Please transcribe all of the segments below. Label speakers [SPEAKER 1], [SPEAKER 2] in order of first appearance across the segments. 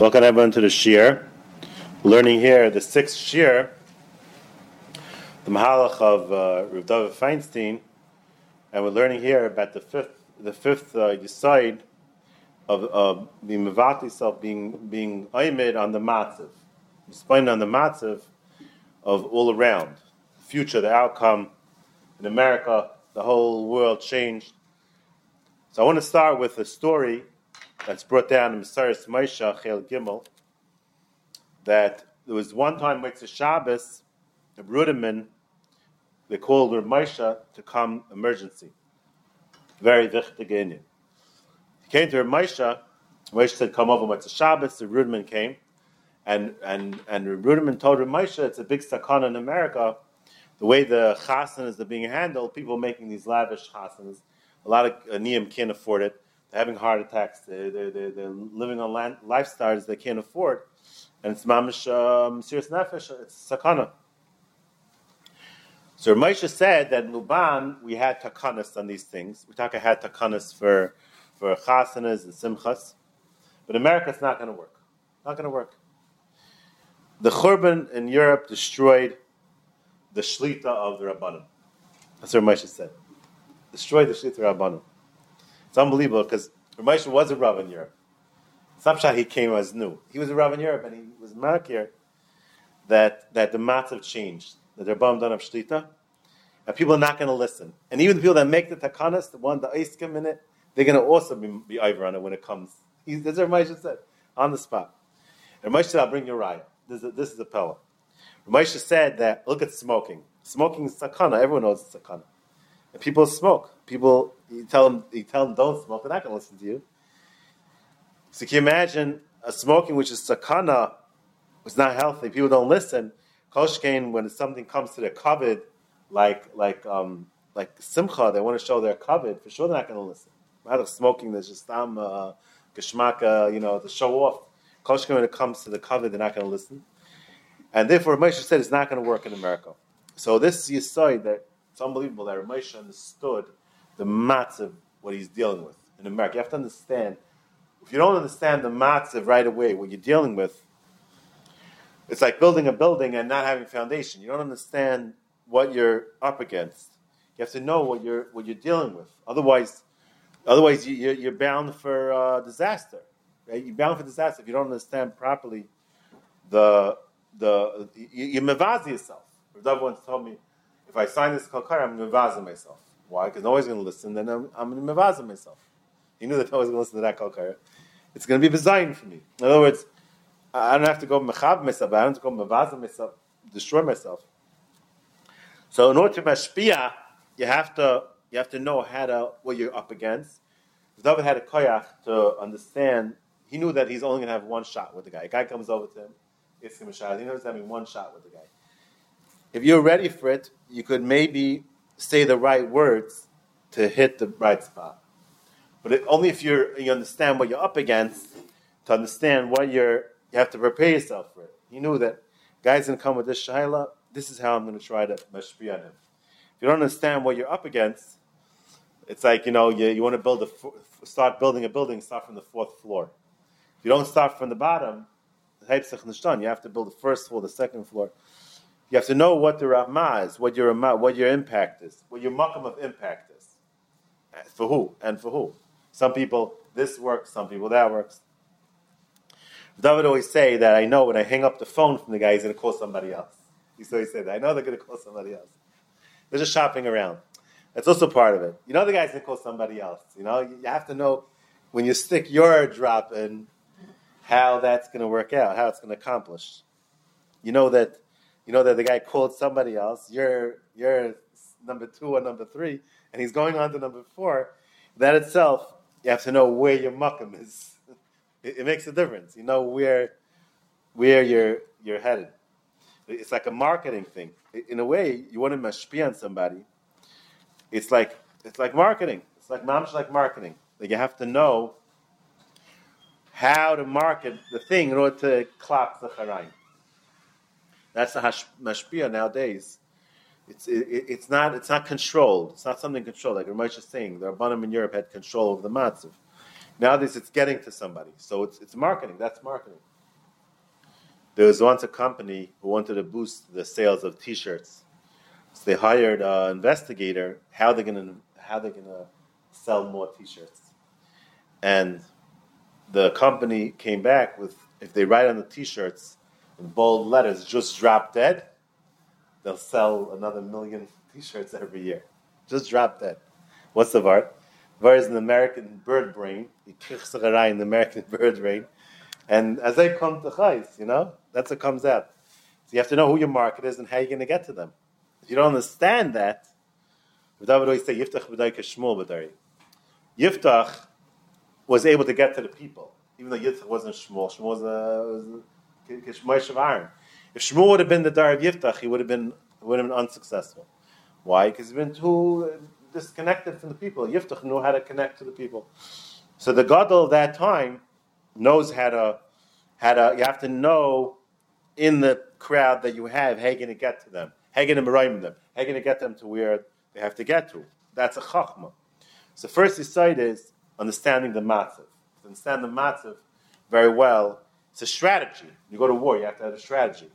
[SPEAKER 1] Welcome everyone to the Shir. Learning here the sixth Shir, the Mahalach of uh, Rav David Feinstein, and we're learning here about the fifth, the fifth uh, of uh, the Mavati self being being aimed on the matzav, explaining on the matzav of all around, the future, the outcome in America, the whole world changed. So I want to start with a story that's brought down in Messiah Moshe Chel Gimel that there was one time the Shabbos, the Rudiman, they called Rav Moshe to come emergency. Very wichtig He came to Rav Moshe, Moshe said, come over the Shabbos, the Rudiman came, and and and Rudiman told Rav Moshe, it's a big sakana in America, the way the chasanas are being handled, people making these lavish chasanas, a lot of uh, aniyim can't afford it having heart attacks. They're, they're, they're, they're living on land, lifestyles they can't afford. And it's mamish um, serious nefesh. It's sakana. So Moshe said that in Luban we had takanas on these things. We talk had takanas for for chasanas and simchas, but America it's not going to work. Not going to work. The churban in Europe destroyed the shlita of the rabbanim. That's what Moshe said. Destroyed the shlita rabbanim. It's unbelievable because Ramesha was a Rav in Europe. Snapshot he came as new. He was a Rav in Europe and he was markir that that the matzav changed, that they're bummed on of shlita, and people are not going to listen. And even the people that make the takanas, the one the iskim in it, they're going to also be, be over on it when it comes. He, that's what Ramesha said on the spot. And Ramesha said, "I'll bring you raya. This is a, this is a pella." Ramesha said that look at smoking. Smoking is sakana. Everyone knows it's sakana. And people smoke. People, you tell them, you tell them don't smoke, they're not going to listen to you. So can you imagine a smoking which is sakana, is not healthy? People don't listen. Koshkain, when something comes to their kavod, like like um, like simcha, they want to show their kavod. For sure, they're not going to listen. Out of smoking, there's just um, uh, geshmaka, you know, to show off. Koshkain, when it comes to the kavod, they're not going to listen. And therefore, Moshe said it's not going to work in America. So this you saw that it's unbelievable that Ramesh understood the matzav, what he's dealing with in America. You have to understand, if you don't understand the matzav right away, what you're dealing with, it's like building a building and not having foundation. You don't understand what you're up against. You have to know what you're what you're dealing with. Otherwise, otherwise you, are bound for uh, disaster. Right? You're bound for disaster if you don't understand properly the the you, you mevazi yourself. Rav once told me if I sign this kalkar, I'm to myself. Why? Because nobody's going to listen, then I'm, I'm going to myself. He knew that nobody's going to listen to that kalkar. It's going to be design for me. In other words, I don't have to go mechav myself, I don't have to go mevazim myself, destroy myself. So in order to mashpia, you have to you have to know how to what you're up against. David had a koyach to understand. He knew that he's only going to have one shot with the guy. A guy comes over to him, gets him a shot. He knows he's having one shot with the guy if you're ready for it, you could maybe say the right words to hit the right spot. But it, only if you you understand what you're up against, to understand what you're, you have to prepare yourself for it. He knew that guys gonna come with this shaila. This is how I'm gonna try to mashpi on him. If you don't understand what you're up against, it's like you know you, you want to build a start building a building. Start from the fourth floor. If you don't start from the bottom, you have to build the first floor, the second floor. You have to know what the Ramah is, what your what your impact is, what your makam of impact is. For who and for who? Some people this works, some people that works. David always say that I know when I hang up the phone from the guy, he's going to call somebody else. He always say that. I know they're going to call somebody else. They're just shopping around. That's also part of it. You know the guy's to call somebody else. You know, you have to know when you stick your drop in how that's going to work out, how it's going to accomplish. You know that you know that the guy called somebody else, you're you're number two or number three, and he's going on to number four. That itself, you have to know where your makam is. It, it, makes a difference. You know where where you're you're headed. It's like a marketing thing. In a way, you want to mashpi on somebody. It's like it's like marketing. It's like mamish like marketing. Like you have to know how to market the thing in order to clap the charayim. That's the hash, mashpia nowadays. It's it, it's not it's not controlled. It's not something controlled. Like Ramesh is saying, the Rabbanim in Europe had control over the matzav. Nowadays, it's getting to somebody. So it's, it's marketing. That's marketing. There was once a company who wanted to boost the sales of T-shirts. So they hired an investigator. How they gonna how they gonna sell more T-shirts? And the company came back with if they write on the T-shirts in bold letters, "Just drop dead," they'll sell another million T-shirts every year. Just drop dead. What's the word? Var is an American bird brain. in the American bird brain. And as they come to chayes, you know, that's what comes out. So you have to know who your market is and how you're going to get to them. If you don't understand that, David always say Yiftach b'day k'shmuel b'day. Yiftach was able to get to the people, even though Yiftach wasn't Shmuel. Shmuel was a, was of Aaron. If Shmuel would have been the Dar of Yiftach, he would have been would have been unsuccessful. Why? Because he's been too disconnected from the people. Yiftach knew how to connect to the people. So the Gadol of that time knows how to how to. You have to know in the crowd that you have how you're going to get to them, how you're going to them, how you're going to get them to where they have to get to. That's a chachma. So first side is understanding the matzav. Understand the matzav very well, it's a strategy. You go to war, you have to have a strategy.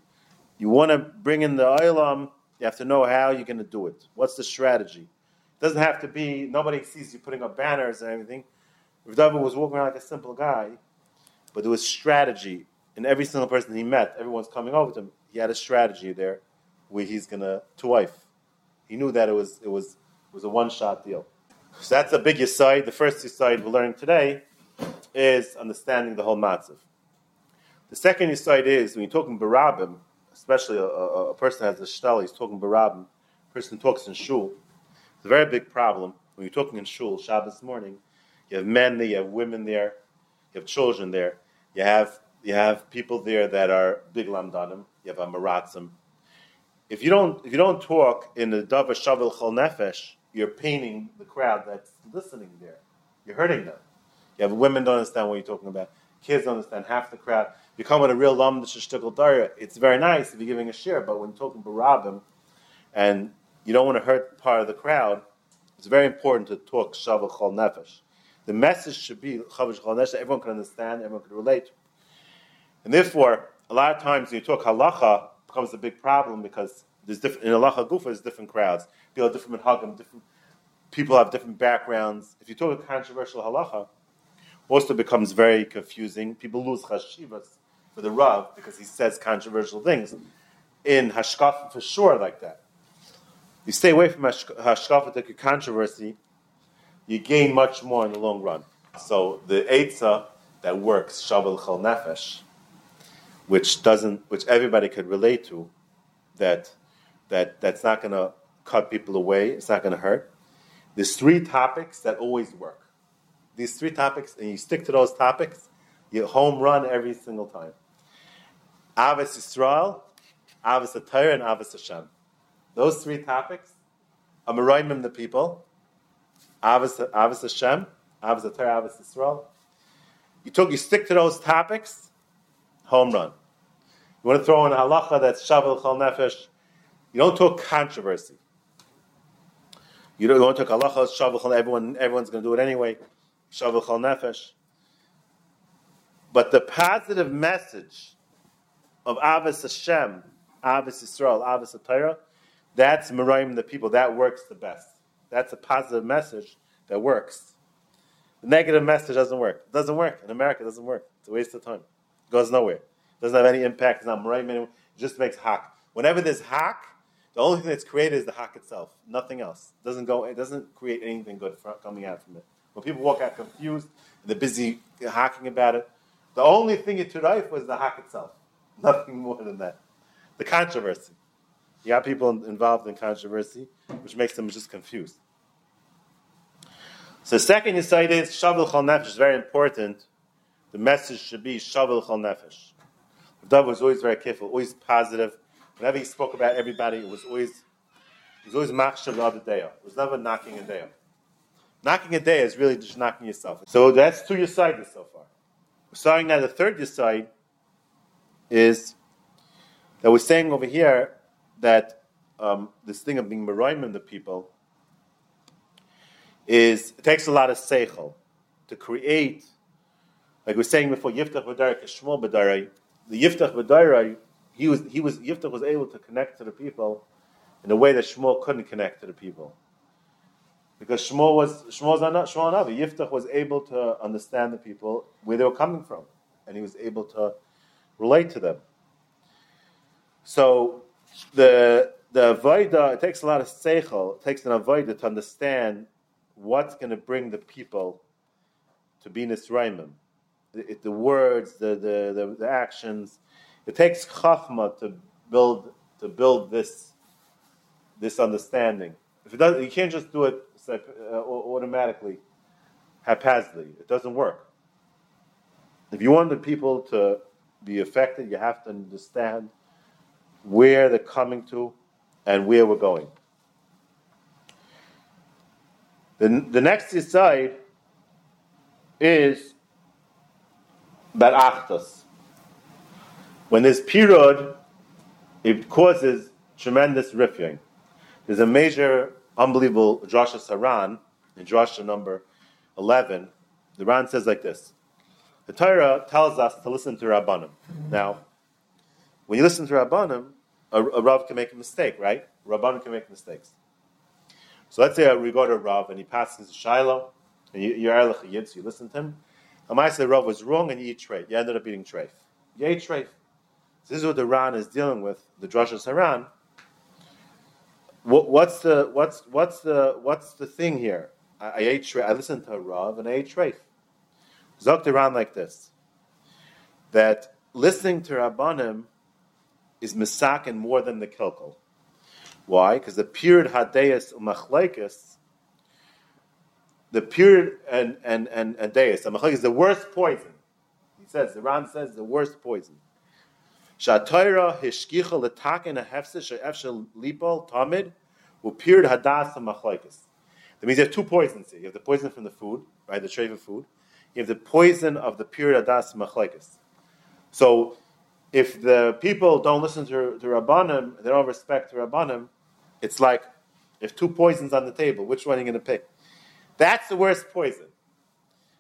[SPEAKER 1] You want to bring in the oilam, you have to know how you're going to do it. What's the strategy? It doesn't have to be, nobody sees you putting up banners and everything. Rav David was walking around like a simple guy, but there was strategy. And every single person he met, everyone's coming over to him, he had a strategy there where he's going to, to wife. He knew that it was, it was, it was a one shot deal. So that's a big side. The first side we're learning today is understanding the whole matzav. The second side is when you're talking barabim, especially a, a, a person has a shtel, he's talking barabim, person talks in shul. It's a very big problem when you're talking in shul Shabbos morning. You have men there, you have women there, you have children there, you have you have people there that are big lamdanim, you have amaratzim. If you don't if you don't talk in the davar shavil chol nefesh, you're paining the crowd that's listening there. You're hurting them. You have women don't understand what you're talking about. Kids don't understand half the crowd. You come with a real lam shtickle daria. It's very nice if you're giving a share, but when talking barabim, and you don't want to hurt part of the crowd, it's very important to talk shavah chol nefesh. The message should be chavash chol nefesh everyone can understand, everyone can relate. And therefore, a lot of times when you talk halacha, it becomes a big problem because there's different in halacha gufa, there's different crowds. People have different minhagim, different people have different backgrounds. If you talk a controversial halacha, also becomes very confusing. People lose chashivas for the Rav because he says controversial things. In Hashkafa, for sure, like that. You stay away from Hashkafa to controversy, you gain much more in the long run. So the Eitzah that works, Shabbal Chal Nefesh, which doesn't, which everybody could relate to, that that that's not going to cut people away. It's not going to hurt. There's three topics that always work. These three topics, and you stick to those topics, you home run every single time. Avis Yisrael, Avis Torah, and Avis Hashem. Those three topics, Amarayim the people, Avis, Avis Hashem, Avis Torah, Avis Yisrael. You took, you stick to those topics, home run. You want to throw in a halacha that's shavel chal nefesh. You don't talk controversy. You don't want to talk halacha shavel chal. Everyone, everyone's going to do it anyway. Shavel chal nefesh. But the positive message of Avis Hashem, Avis Yisrael, Avis Torah, that's Merayim the people. That works the best. That's a positive message that works. The negative message doesn't work. It doesn't work. In America, it doesn't work. It's a waste of time. It goes nowhere. It doesn't have any impact. It's not Merayim anymore. It just makes hack. Whenever there's hack, the only thing that's created is the hack itself. Nothing else. It doesn't go. It doesn't create anything good coming out from it. When people walk out confused they're busy hacking about it, the only thing it took was the hack itself. Nothing more than that. The controversy. You got people involved in controversy, which makes them just confused. So second insight is Shavil Chal Nefesh is very important. The message should be Shavil Chal Nefesh. David was always very careful, always positive. Whenever he spoke about everybody, it was always it was always machshav the. It was never knocking a day. Knocking a day is really just knocking yourself. So that's two Yisaitis so far. We're starting now the third Yisaid is that we're saying over here that um, this thing of being Meraimim the people is it takes a lot of seichel. to create, like we were saying before, Yiftach B'darai Shmuel B'darai, the Yiftach B'darai, he was, he was, Yiftach was able to connect to the people in a way that Shmuel couldn't connect to the people. Because Shmuel was, Shmuel's not, Shmuel Navi, Yiftach was able to understand the people, where they were coming from, and he was able to relate to them. So, the, the avoida, it takes a lot of seichel, it takes an avoida to understand what's going to bring the people to be Nisraimim. The, the words, the, the, the, the, actions. It takes chachma to build to build this this understanding. If it does, you can't just do it uh, automatically, haphazardly. It doesn't work. If you want the people to be affected, you have to understand where they're coming to and where we're going. The, the next side is barachtos. When there's period, it causes tremendous rifying. There's a major, unbelievable Drashas Haran in Drasha number 11. The Ran says like this. The Torah tells us to listen to Rabbanim. Mm-hmm. Now, when you listen to Rabbanim, a, a Rav can make a mistake, right? Rabbanim can make mistakes. So let's say we go to a Rav and he passes a Shiloh, and you, you're Erlich Yid, so you listen to him. And I say Rav was wrong and you eat treif. You ended up eating treif. You ate treif. So this is what the Ran is dealing with, the Drashas Haran. What, what's the what's what's the what's the thing here? I, I ate treif. I listened to a Rav and I ate treif. Zok like this: that listening to Rabbanim is misakin more than the kilkel. Why? Because the period hadeus umachlekes, the period and and and and deus is the worst poison. He says the Ran says the worst poison. Shatayra hishkicha letakin a hefse she'efshel lipol tamid period hadas umachlekes. That means you have two poisons here. You have the poison from the food, right, the trade of food. Have the poison of the period hadas machlekes. So if the people don't listen to, to Rabbanim, they don't respect Rabbanim, it's like if two poisons on the table, which one are you going to pick? That's the worst poison.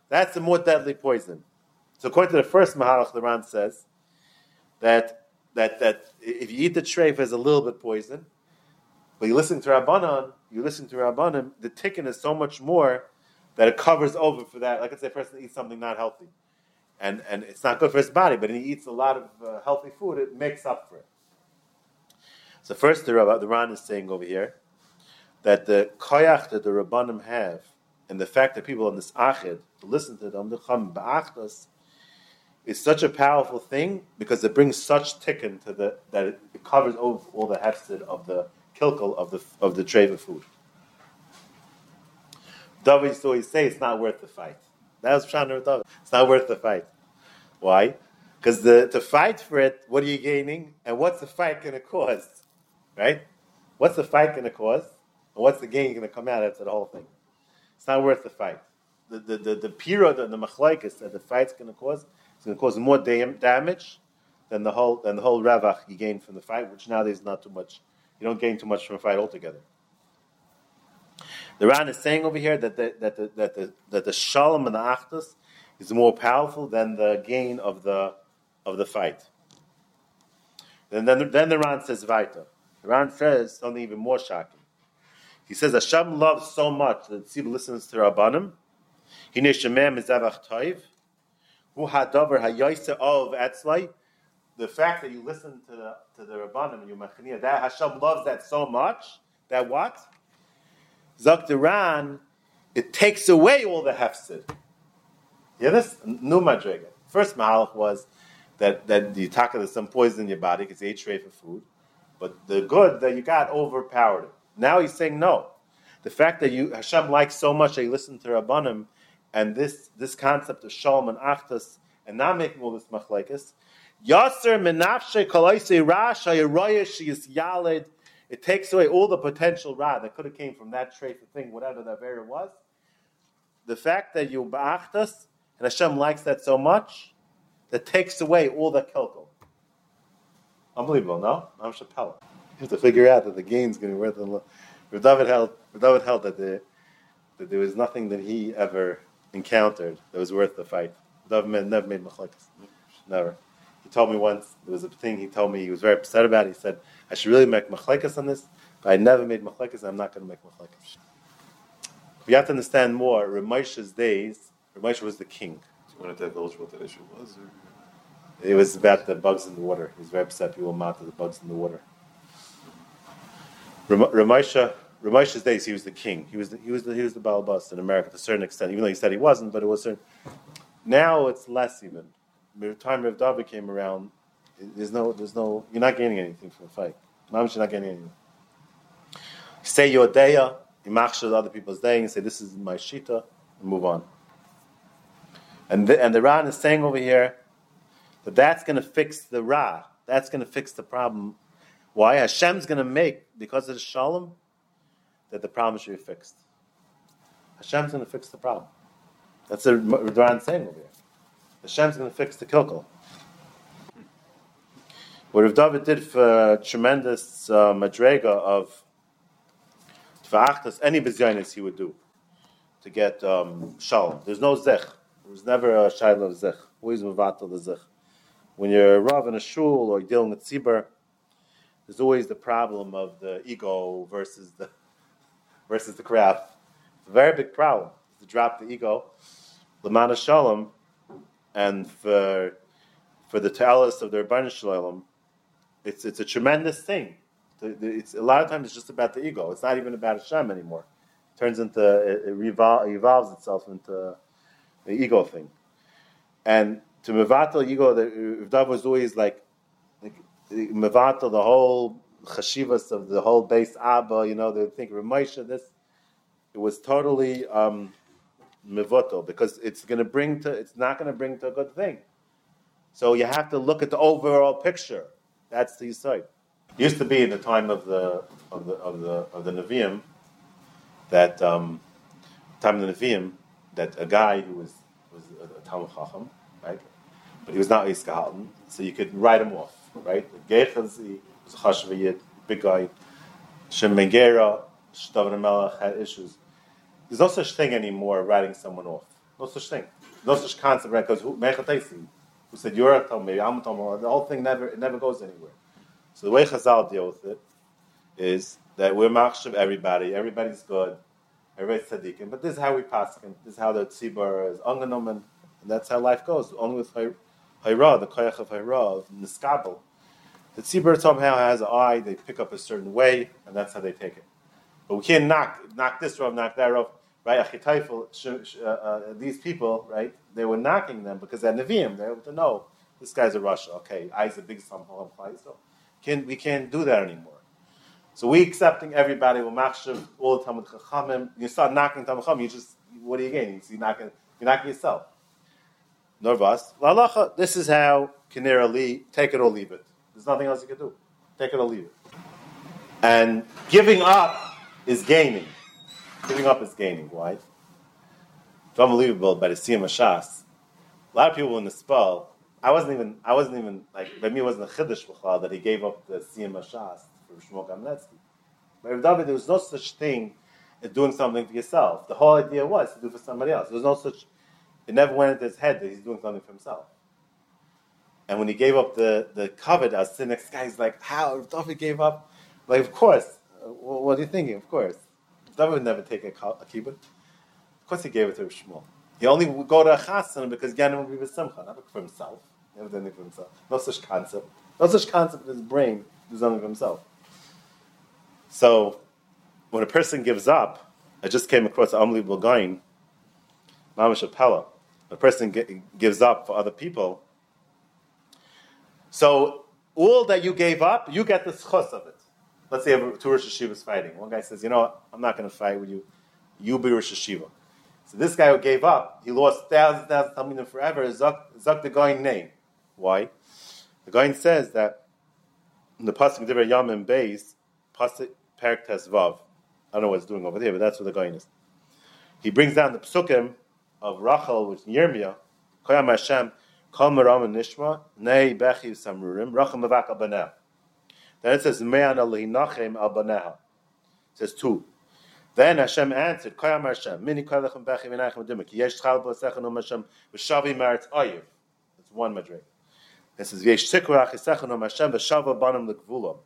[SPEAKER 1] That's the more deadly poison. So according to the first Mahalach, the Ran says that that that if you eat the treif, there's a little bit poison. But you listen to Rabbanon, you listen to Rabbanim, the tikkun is so much more that it covers over for that. Like I say, a person eats something not healthy, and and it's not good for his body, but he eats a lot of uh, healthy food, it makes up for it. So first, the, Rabbi, the Ran is saying over here that the koyach that the Rabbanim have, and the fact that people on this achid listen to them, the chum ba'achdas, is such a powerful thing because it brings such tikkun to the that it, covers over all the hefsid of the kilkel of the of the treva food. David used to always say it's not worth the fight. That was Shana David. It's not worth the fight. Why? Because the to fight for it, what are you gaining, and what's the fight going to cause? Right? What's the fight going to cause? And what's the gain going to come out after the whole thing? It's not worth the fight. The the the, the period and the machlaikis that the fight's going to cause is going to cause more dam- damage than the whole than the whole ravach you gain from the fight, which nowadays is not too much. You don't gain too much from a fight altogether. The Ran is saying over here that the, that the, that the, that the shalom and the achdus is more powerful than the gain of the of the fight. And then, then the Ran says weiter. The Ran says something even more shocking. He says Hashem loves so much that Tzibur listens to Rabbanim. He neshemem mizavach toiv. Hu hadavar hayoyse of etzlai. The fact that you listen to the to the Rabbanim, and you machnia, that Hashem loves that so much that what? Zak the it takes away all the hefsid. Yeah, this new madriga. First mahalach was that that the taka there's some poison in your body because you ate tray for food. But the good that you got overpowered it. Now he's saying no. The fact that you Hashem likes so much that you listen to Rabbanim, and this this concept of shalom and achtas, and not making all this machlekes, Yasser menafshe kalaise rasha is yalid. It takes away all the potential ra that could have came from that trait of thing, whatever that area was. The fact that you ba'achtas, and Hashem likes that so much, that takes away all the kelkel. Unbelievable, no? I'm Chappelle. You have to figure out that the gain's going to be worth a lot. David held, David held that, the, that there was nothing that he ever encountered that was worth the fight. Never made, never made machlekes. Never. He told me once, there was a thing he told me he was very upset about. He said, I should really make machlekes on this, but I never made machlekes, I'm not going to make machlekes. We have to understand more. Ramesha's days, Ramesha was the king.
[SPEAKER 2] So you want to divulge what that issue was? Or?
[SPEAKER 1] It was about the bugs in the water. He was very upset people mocked the bugs in the water. Ramesha, Ramesha's days, he was the king. He was the, he was the, he was the Balabas in America to a certain extent, even though he said he wasn't, but it was certain. Now it's less even. By the time Rav David came around, there's no, there's no, you're not gaining anything from the fight. Mamish, you're not getting anything. Say your daya, you machshel other people's day, and say this is my shita, and move on. And the, and the Ran is saying over here that that's going to fix the Ra. That's going to fix the problem. Why? Hashem's going to make, because of the Shalom, that the problem should be fixed. Hashem's going to fix the problem. That's the Ran saying over here. Hashem's going to fix the kilkel. What Rav David did for tremendous uh, madrega of Tva'achtas, any bezyonis he would do to get um, shalom. There's no zech. There was never a shaila of zech. Always mavatal the zech. When you're a rav in a shul or dealing with tzibur, there's always the problem of the ego versus the versus the crowd. It's a very big problem to drop the ego. Lamana shalom, and for for the talis of the Rabban Shalom, it's it's a tremendous thing. It's a lot of times it's just about the ego. It's not even about Hashem anymore. It turns into it, it revol- evolves itself into the ego thing. And to mevatel ego, the Rav was always like, like mevatel the whole chashivas of the whole base Abba. You know, they think Ramesha. This it was totally um, mevotel because it's going to bring to. It's not going to bring to a good thing. So you have to look at the overall picture. That's the side. It used to be in the time of the of the of the of the Nevi'im that um, time of the Nevi'im that a guy who was was a, a Talmud Chacham, right? But he was not Iskahalton, so you could write him off, right? Gechazi was a big guy. Shem Shtavan Melech had issues. There's no such thing anymore, writing someone off. No such thing. No such concept, right? Because who, who said you're a Talmud, I'm a Talmud, the whole thing never it never goes anywhere. So the way Chazal deal with it is that we're machshav everybody, everybody's good, everybody's tzaddikim, but this is how we paskin, this is how the tzibur is angenommen, and that's how life goes. Only with hayra, the koyach of hayra, of niskabel. The tzibur somehow has an eye, they pick up a certain way, and that's how they take it. But we can't knock, knock this row, knock that row, right? Uh, uh, these people, right? They were knocking them because they're Nevi'im, they're able to know this guy's a Russia. Okay, I's a big Samhal so can we can't do that anymore. So we accepting everybody will machshav all the Talmud Chachamim. You start knocking Talmud Chachamim, you just what are you getting? You're knocking you're knocking yourself. Nervous. Lalacha, this is how Kinera Ali take it or leave it. There's nothing else you can do. Take it or leave it. And giving up is gaining. Giving up is gaining. Why? It's unbelievable but the Siyam Shas. A lot of people in the spell I wasn't even, I wasn't even, like, by me it wasn't a chiddush b'chal that he gave up the Siyam Hashas for Shmuel Kamenetsky. But with David, there was no such thing as doing something for yourself. The whole idea was to do for somebody else. There was no such, it never went into his head that he's doing something for himself. And when he gave up the, the covet, I was guy, like, how? David gave up? Like, of course. Uh, what are you thinking? Of course. David would never take a, a kibbutz. Of course he gave it to Shmuel. He only would go to a chassan because Ganem would be with Simcha, not for himself. Never did anything for himself. No such concept. No such concept in his brain do something for himself. So, when a person gives up, I just came across an unbelievable guy, Mamash Apella. A person gives up for other people. So, all that you gave up, you get the schos of it. Let's say two Rosh Hashivas fighting. One guy says, you know what, I'm not going to fight with you. You be Rosh Hashiva. So this guy who gave up, he lost thousands, thousands Talmudim forever, Zuk, Zuk the Goin name. Why? The Goin says that in the Pasuk Divrei Yamim Beis, Pasuk Perik Vav. I don't know what it's doing over there, but that's what the Goin is. He brings down the Psukim of Rachel, is Yirmiyah, Koyam Hashem, Kol Maram and Nishma, Nei Bechi Samrurim, Rachel Mavak Abanah. Then it says, Me'an Nachem Al. It says two. Then Hashem answered, Koyam Hashem, Mini Koylechem Bechi V'nachem Dimek, Yesh Chal B'Osechem um Om Hashem, V'shavi Meretz Oyev. That's one madrig. It says, Yesh Tikru Achisechem um Om Hashem, V'shava Banim L'Gvulam.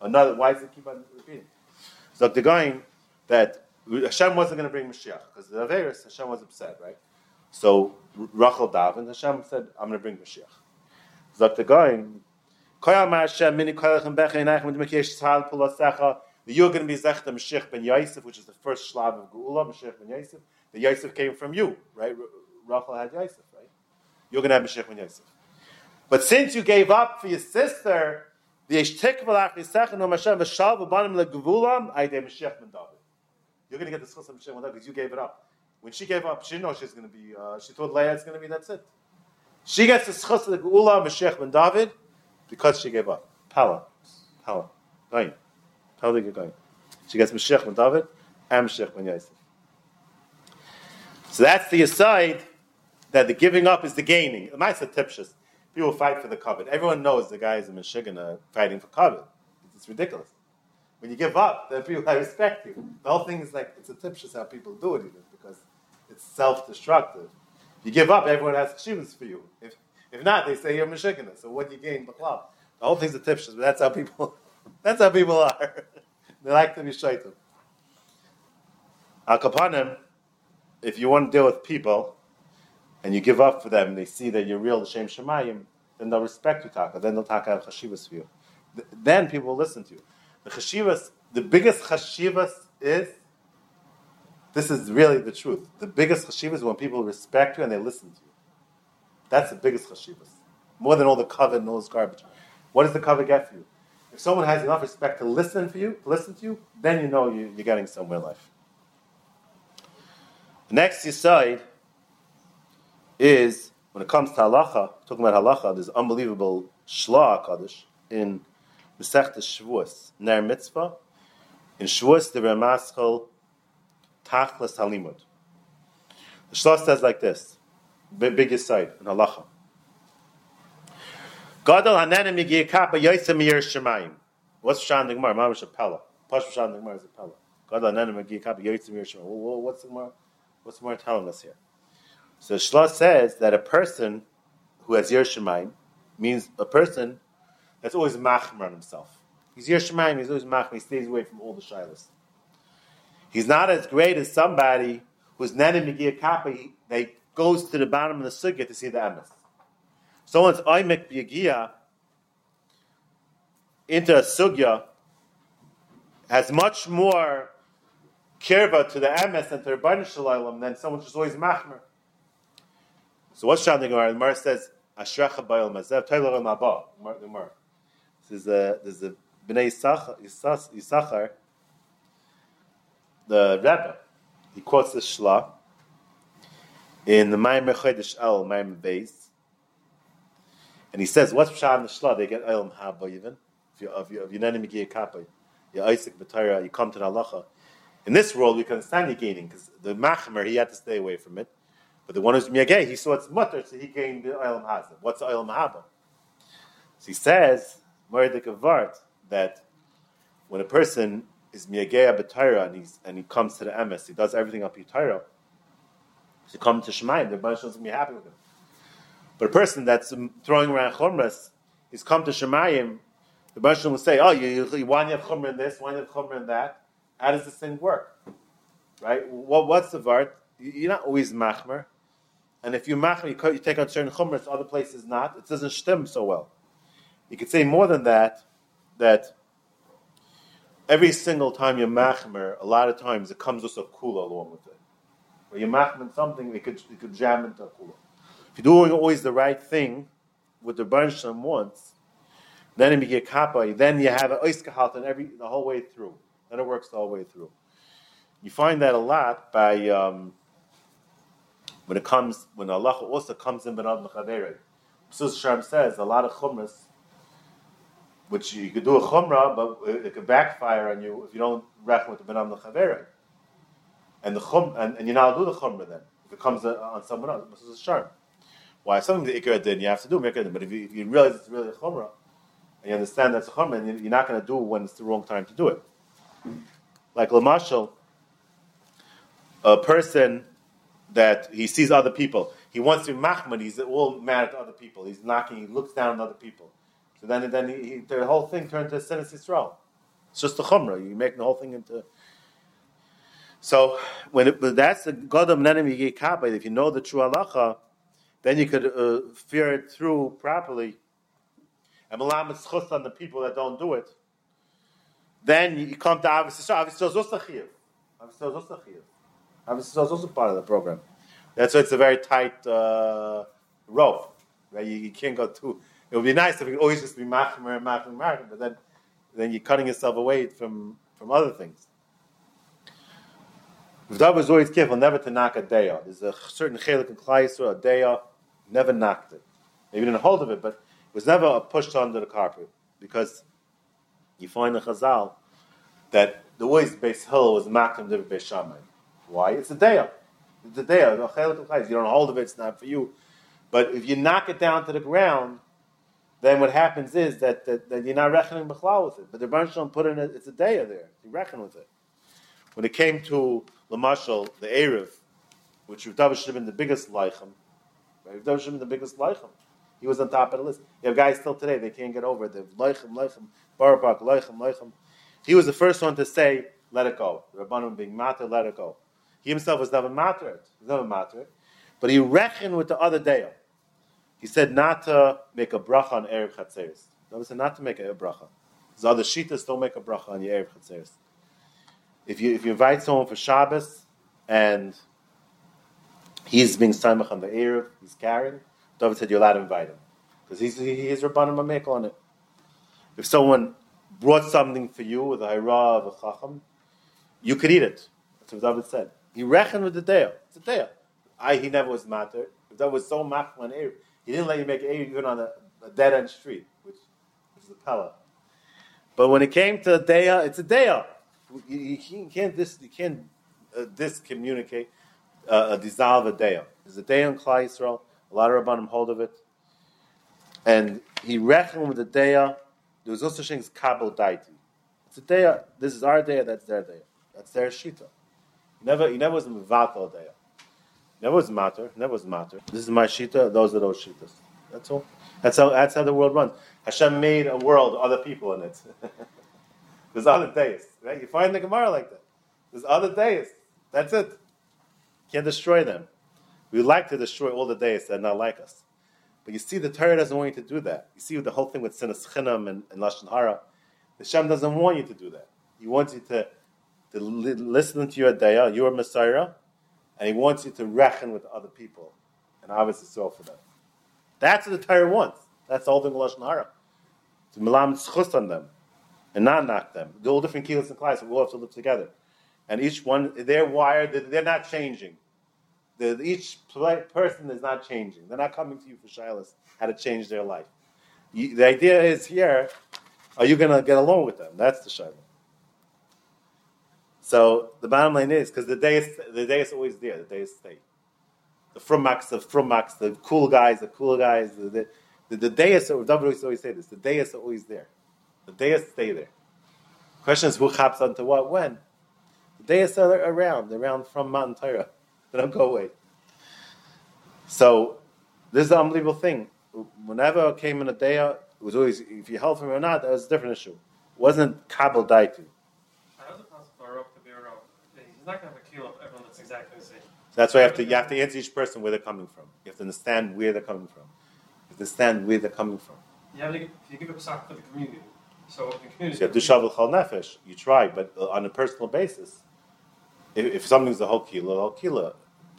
[SPEAKER 1] Another, why does it keep on repeating? So the going that Hashem wasn't going to bring Mashiach, because the Averis, Hashem was upset, right? So Rachel davened, Hashem said, I'm going to bring Mashiach. The going, you're going to be Zech the Mashiach ben Yosef, which is the first shlav of Geula, Mashiach ben Yosef. The Yosef came from you, right? Rachel had Yosef, right? You're going to have Mashiach ben Yosef. But since you gave up for your sister, the Yeshtik Malach Yisech no Mashem v'shal v'banim Mashiach ben David. You're going to get the schus of Mashiach ben David because you gave it up. When she gave up, she didn't know she's going to be, uh, she thought Leah is going to be, that's it. She gets the schus of the Geula, Mashiach ben David, because she gave up. Pala. Pala. They get going? She gets Mashiach ben David and Mashiach ben Yosef. So that's the aside that the giving up is the gaining. The Maisa Tipshus. People fight for the covet. Everyone knows the guys in Michigan are fighting for covet. It's ridiculous. When you give up, then people I respect you. The whole thing is like it's a tipshus how people do it even because it's self-destructive. You give up, everyone has chivas for you. If if not, they say you're Michigan. So what do you gain? The club. The whole thing's a tipshus, but that's how people that's how people are. they like to be shaitan. Al Kapanim, if you want to deal with people and you give up for them, they see that you're real Shem Shemayim, then they'll respect you, Taka. Then they'll talk out chashivas for you. Then people will listen to you. The chashivas, the biggest chashivas is, this is really the truth. The biggest chashivas is when people respect you and they listen to you. That's the biggest chashivas. More than all the cover and all this garbage. What does the cover get for you? If someone has enough respect to listen for you, to listen to you, then you know you, are getting somewhere in life. The next side is when it comes to halacha, talking about halacha, there's unbelievable shla kaddish in Masechta Shavuos, Ner Mitzvah. In Shavuos, the Ramaschal Tachlas Halimud. The shla says like this, biggest side in halacha. Gadol hanenem yigir kappa yoysa miyir shemayim. What's Shan the Gemara? Mamash Pella. Pash Shan the Gemara is a. Gadol hanenem yigir kappa yoysa miyir shemayim. What's the Gemara? What's the Gemara telling us here? So Shla says that a person who has Yer Shemayim means a person that's always machmer on himself. He's Yer Shemayim, he's always machmer, he stays away from all the shilas. He's not as great as somebody who's Megir Kappa, that goes to the bottom of the sugya to see the emes someone's oimek biyagia into a sugya has much more kirva to the emes and to the Shalom than someone who's always machmer. So what's the Gemara? The Gemara says, Ashrecha Bayel Mazev, Taylor Mabah, the Gemara. This is a, this is a Bnei Yisachar, the Rebbe. He quotes the Shla in the Maimer Chodesh El, Maimer Beis, and he says, what's Pshat in the Shla? They get Eilam Haba even. If you're, if you're not Megiyah Kappa, you're Isaac B'Torah, you come to the Halacha. In this world, we can understand you gaining, because the Machmer, he had to stay away from it. But the one who's Miyageh, he saw it's mutter, so he gained the Eilam Hazah. What's Eilam Haba? So he says, Mordek that when a person is Miyageh B'Torah and, he's, and he comes to the Emes, he does everything up Torah, he come to Shemayim, the bunch going to be happy with him. But a person that's um, throwing around chumras, he's come to Shemayim, the Baruch will say, oh, you, you, want to have chumra in this, want to have chumra in that. How does this thing work? Right? What, what's the vart? You're not always machmer. And if you machmer, you, you take on certain chumras, other places not. It doesn't stem so well. You could say more than that, that every single time you machmer, a lot of times it comes with a kula along with it. When you machmer something, it could, it could jam into a kula. If you're doing always the right thing, what the Baruch wants, then you get kappa, then you have an oiskahalt every the whole way through. Then it works the whole way through. You find that a lot by um, when it comes when Allah also comes in benad mechaveret. Sus Sharm says a lot of chumras, which you could do a chumrah, but it could backfire on you if you don't reckon with the benad mechaveret. And the chum and, and you now do the chumrah then it comes uh, on someone else. this is a Sharm. Why something the ikar din you have to do din, but if you, if you realize it's really a chumrah and you understand that's a chumrah, you're not going to do when it's the wrong time to do it. Like lamashal, a person that he sees other people. He wants to be Mahmud, he's all mad at other people. He's knocking, he looks down at other people. So then, then he, he, the whole thing turned to Sinas Yisrael. It's just the Chumrah. You make the whole thing into. So when it, that's the God of Yigei If you know the true halacha, then you could uh, fear it through properly. And Malam chus on the people that don't do it. Then you come to Avis Yisrael. Avis Yisrael is also chiyuv. Is also chiyuv. Is also part of the program. That's why it's a very tight uh, rope. Right? You, you, can't go too. It would be nice if it could always just be machmer and machmer and machmer, but then, then you're cutting yourself away from, from other things. V'dav was always careful never to knock a daya. There's a certain chelik in Klai a daya, never knocked it. Maybe didn't hold of it, but it was never pushed under the carpet because you find in Chazal that the way base hill was makam the Beis Shammai. Why? It's a deya. It's a daya. The chelik deya. You don't hold of it; it's not for you. But if you knock it down to the ground, then what happens is that, that, that you're not reckoning b'chlal with it. But the Rebbe put in it; it's a daya there. You reckon with it. When it came to Lamashal, the Erev, which Rav should have been the biggest leichem, Rav David should have been the biggest leichem. He was on top of the list. You have guys still today, they can't get over it. They're leichem, leichem, barak, leichem, leichem. He was the first one to say, let it go. Rabbanim being matter, let it go. He himself was never matter. He was never matter. But he reckoned with the other day. He said not to make a bracha on Erev Chatzeris. Said not to make a bracha. There's other shitas don't make a bracha on your Erev Chatzeris. If you if you invite someone for Shabbos and he's being samach on the Erev, he's carrying, David said you're allowed to invite him because he's he, he's Rabbanim Mamek on it. If someone brought something for you with a hira of a chacham, you could eat it. That's what David said. He reckoned with the day. It's a day. I he never was matter. If that was so mach on Erev, he didn't let you make Erev even on a, a dead end street, which, which is a pella. But when it came to a day, it's a day you, can't dis, you can't uh, discommunicate uh, dissolve a day. There's a on Klai Yisrael. A lot of rabbanim hold of it, and he reckoned with the day. There was also thing as kabel. It's a day. This is our day. That's their day. That's their shita. Never, he never was mivatal day. Never was matter. Never was matter. This is my shita. Those are those shitas. That's all. That's how. That's how the world runs. Hashem made a world, other people in it. There's other days, right? You find the Gemara like that. There's other days. That's it. Can't destroy them. We like to destroy all the days that are not like us. But you see, the Torah doesn't want you to do that. You see the whole thing with sinas chinam and, and lashon hara. The Shem doesn't want you to do that. He wants you to, to li- listen to your daya, your Messiah, and he wants you to reckon with other people, and obviously so for them. That's what the Torah wants. That's all the lashon hara. To milam on them and not knock them. They're all different kilos and class, we all have to live together. And each one, they're wired, they're not changing. The, each person is not changing. They're not coming to you for shilas how to change their life. You, the idea is here, are you going to get along with them? That's the shilah. So the bottom line is because the day is the day is always there. The day is stay. The frumax, the frumax, the cool guys, the cool guys. The the, the, the day is always say this. The day is always there. The days stay there. Question is who chaps onto what when? The days are around, around from Mount Torah. They don't go away. So this is an unbelievable thing. Whenever it came in a day, it was always if you held from him or not, that was a different issue. It wasn't Kabul Daitu.
[SPEAKER 3] How is it possible for a rope to be a rope? He's not going to have a kilo of everyone that's exactly the same.
[SPEAKER 1] That's why you have to you have to answer each person where they're coming from. You have to understand where they're coming from. You have to understand where they're coming from.
[SPEAKER 3] You have to, if you give a sock to the community, so
[SPEAKER 1] you have to shavel chal nefesh. You try, but on a personal basis, if, if something's a whole kilo, whole kilo,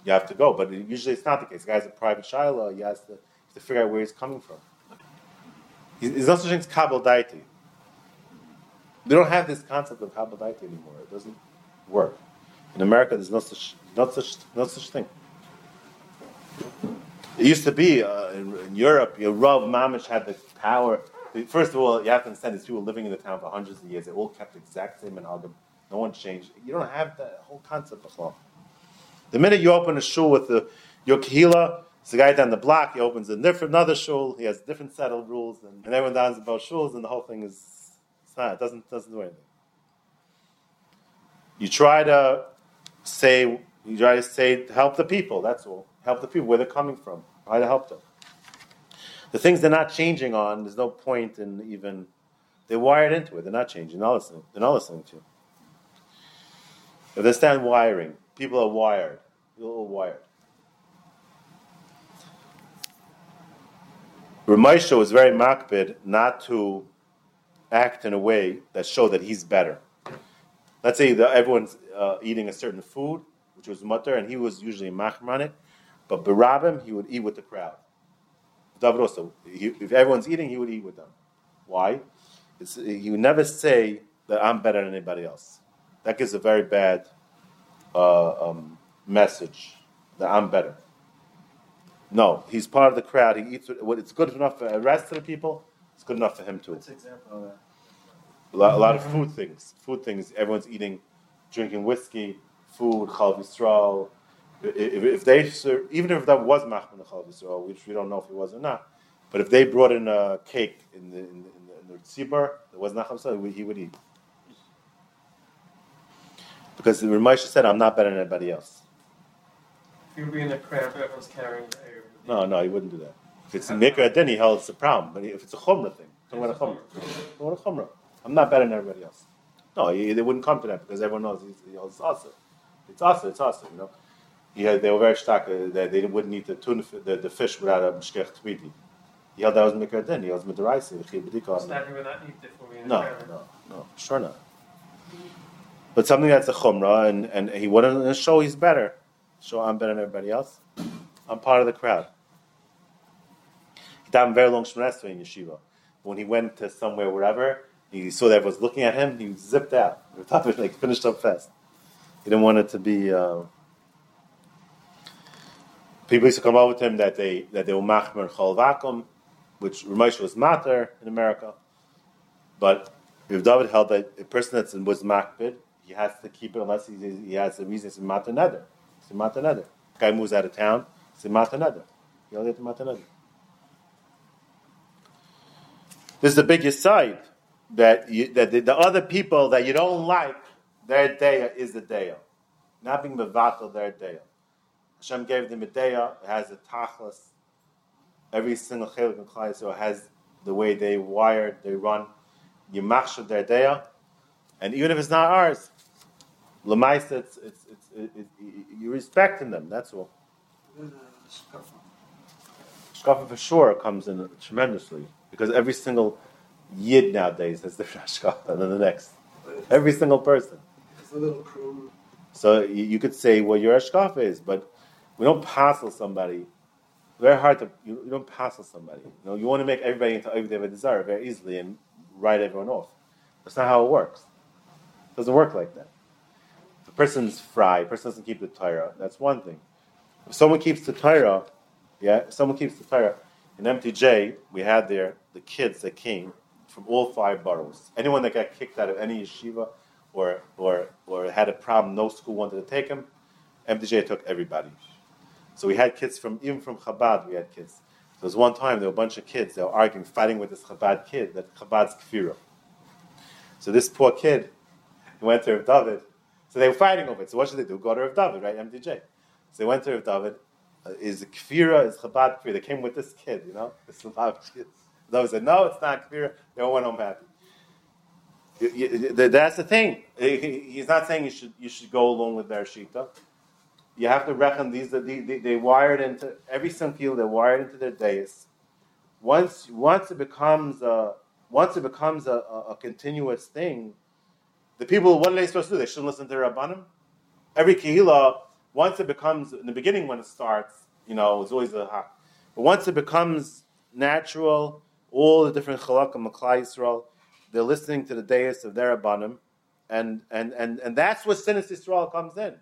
[SPEAKER 1] you have to go. But usually it's not the case. The guy's a private shiloh. He has to, to figure out where he's coming from. He's not such thing as kabel daiti. They don't have this concept of kabel daiti anymore. It doesn't work. In America, there's no such, not such, not such thing. It used to be uh, in, in, Europe. You know, Rav Mamish had the power First of all, you have to understand these people living in the town for hundreds of years. They all kept the exact same minhagim. No one changed. You don't have that whole concept of law. The minute you open a shul with the, your kahila, it's the guy down the block. He opens a different another shul. He has different set of rules, and, and everyone down about shuls, and the whole thing is not. It doesn't doesn't do anything. You try to say You try to say, help the people, that's all. Help the people, where they're coming from. Try to help them. The things they're not changing on, there's no point in even, they're wired into it, they're not changing, they're not listening, they're not listening to. If they stand wiring, people are wired, people are wired. Ramesha was very makbid not to act in a way that showed that he's better. Let's say that everyone's uh, eating a certain food, which was mutter, and he was usually machmer but barabim, he would eat with the crowd. He, if everyone's eating, he would eat with them. Why? It's, he would never say that I'm better than anybody else. That gives a very bad uh, um, message that I'm better. No, he's part of the crowd. He eats what it's good enough for the rest of the people. It's good enough for him too.
[SPEAKER 4] What's an example of that?
[SPEAKER 1] A lot, a lot of food things. Food things. Everyone's eating, drinking whiskey, food, chal Yisrael. If, if they serve, even if that was machman chal Yisrael, which we don't know if it was or not, but if they brought in a cake in the in the, in the, in the tzibur that was not chal he would eat. Because the Ramesha said, "I'm not better than anybody else."
[SPEAKER 3] If you were in a crowd, everyone's carrying the.
[SPEAKER 1] No, no, he wouldn't do that. If it's a mikra, then he holds the problem. But if it's a chumrah thing, talking about a chumrah, talking about a chumrah. I'm not better than everybody else. No, he, they wouldn't come to that because everyone knows he's, he holds awesome. It's awesome. It's awesome. You know, he had, they were very stark uh, that they wouldn't eat the tuna, the, the fish without a mishkech tmidi. He held that was mikra. He holds midraisi.
[SPEAKER 3] It's not even that eat if we're in a
[SPEAKER 1] No, no, no, sure not. But something that's a chumrah, and, and he wanted to show he's better. Show I'm better than everybody else. I'm part of the crowd. He davened very long Shemon Esrei in yeshiva. When he went to somewhere, wherever, he saw that everyone was looking at him, he zipped out. He thought it like finished up fast. He didn't want it to be. Uh, people used to come over to him that they that they were machmer chol vakum, which Ramesh was mater in America. But if David held that a person that's in was makbid, he has to keep it unless he, he has a reason. It's a mater nether. It's. Guy moves out of town. It's a mater. He only has a mater. This is the biggest side that you, that the, the other people that you don't like, their day is the day. Not being mevatel their day. Hashem gave them a day. It has a tachlis. Every single chelik in Klal Yisrael has the way they wired, they run. You machshav their day, and even if it's not ours, lemaisa, it's, it's, it's, it, it, you respecting them. That's all. Shkafa for sure comes in tremendously because every single yid nowadays has different shkafa than the next. Every single person.
[SPEAKER 4] It's a little crude.
[SPEAKER 1] So you, you could say what your ashkafa is, but we don't passel somebody. Very hard to you, you don't passel somebody. You know, you want to make everybody into everything they desire very easily and write everyone off. That's not how it works. It doesn't work like that. The person's fried, a person doesn't keep the Torah, that's one thing. If someone keeps the Torah, yeah, if someone keeps the Torah, in MTJ, we had there the kids that came from all five boroughs. Anyone that got kicked out of any yeshiva or, or, or had a problem, no school wanted to take him, MTJ took everybody. So we had kids from, even from Chabad, we had kids. There was one time, there were a bunch of kids, they were arguing, fighting with this Chabad kid, that Chabad's kfira. So this poor kid, went to Rav David. So they were fighting over it. So what should they do? Go to Rav David, right? MTJ. So they went to Rav David. Uh, is kfira? Is Chabad kfira? They came with this kid, you know, this Lubavitch kid. David said, no, it's not kfira. They all went home happy. You- you- That's the thing. He- he- He's not saying you should you should go along with their shita. You have to reckon these. They, they, they wired into every single They're wired into their days. Once once it becomes a once it becomes a, a, a continuous thing, the people what are they supposed to do? They shouldn't listen to their rabbanim. Every kehila, once it becomes in the beginning when it starts, you know, it's always a hak. But once it becomes natural, all the different chalakim of Klal Yisrael, they're listening to the dais of their rabbanim, and and and and that's where Sinas Yisrael comes in.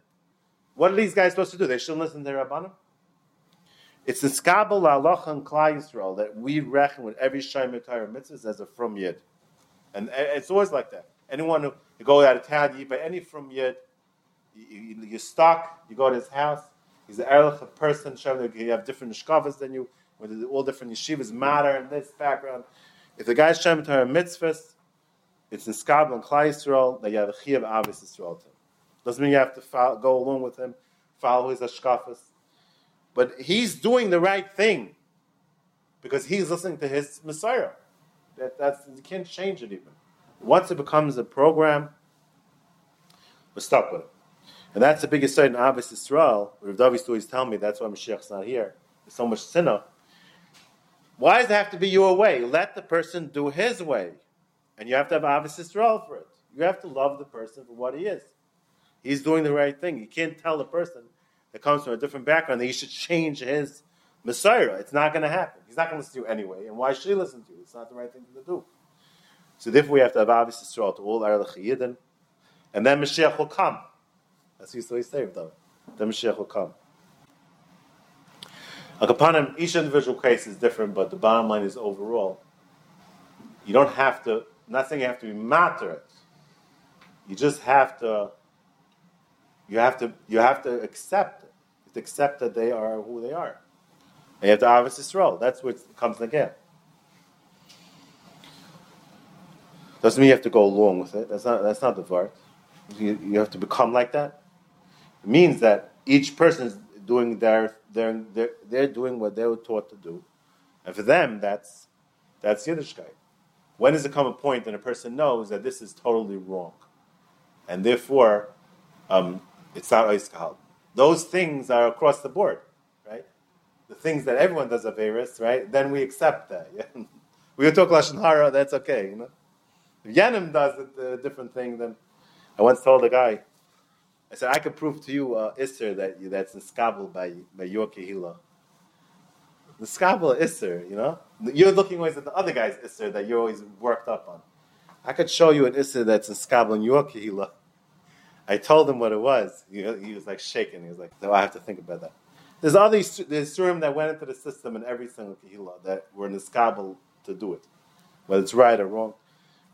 [SPEAKER 1] What are these guys supposed to do? They shouldn't listen to their rabbanim. It's the skabel la'alocha and Klal Yisrael that we reckon with every shayim Torah as a from yid, and it's always like that. Anyone who you go out of town, you by any from yid, you, you're stuck. You go to his house. He's an erlich person. Shem, You have different shkavas than you. With all different yeshivas matter in this background. If the guy's shayim Torah mitzvahs, it's in skabel and Klal Yisrael that you have a chiyav avis Yisrael to. Doesn't mean you have to follow, go along with him, follow his ashkafas. But he's doing the right thing because he's listening to his Messiah. That, that's, you can't change it even. Once it becomes a program, we're stuck with it. And that's the biggest side in Abbas Israel. Rav David always tell me that's why Mashiach's not here. There's so much sinner. Why does it have to be your way? Let the person do his way. And you have to have Abbas Israel for it. You have to love the person for what he is. He's doing the right thing. You can't tell a person that comes from a different background that he should change his Messiah. It's not going to happen. He's not going to listen to you anyway. And why should he listen to you? It's not the right thing to do. So therefore, we have to have Abbas Israel to all our Yidden. And then Mashiach will come. That's what he's saying, though. Then Mashiach will come. Like each individual case is different, but the bottom line is overall, you don't have to, not saying you have to be matter it. You just have to, you have to, you have to accept it. Have accept that they are who they are. And you have to obviously role. That's what comes in again. Doesn't mean you have to go along with it. That's not, that's not the part. You, you have to become like that. It means that each person is doing their, their, their, they're doing what they were taught to do. And for them, that's, that's Yiddishkeit. When does it come a point that a person knows that this is totally wrong? And therefore, um, it's not Oiskal. Those things are across the board, right? The things that everyone does Averis, right? Then we accept that. We talk Lashon Hara, that's okay, you know? If Yanim does a, a different thing, then I once told a guy, I said, I could prove to you uh, Isser that that's Niskabel by, by your Kehillah. Niskabel Isser, you know? You're looking always at the other guy's Isser that you're always worked up on. I could show you an Isser that's Niskabel in your Kehillah. I told him what it was. He, he was like shaking. He was like, no, I have to think about that. There's all these there's surim that went into the system in every single Kehillah that were in the Niskabel to do it, whether it's right or wrong.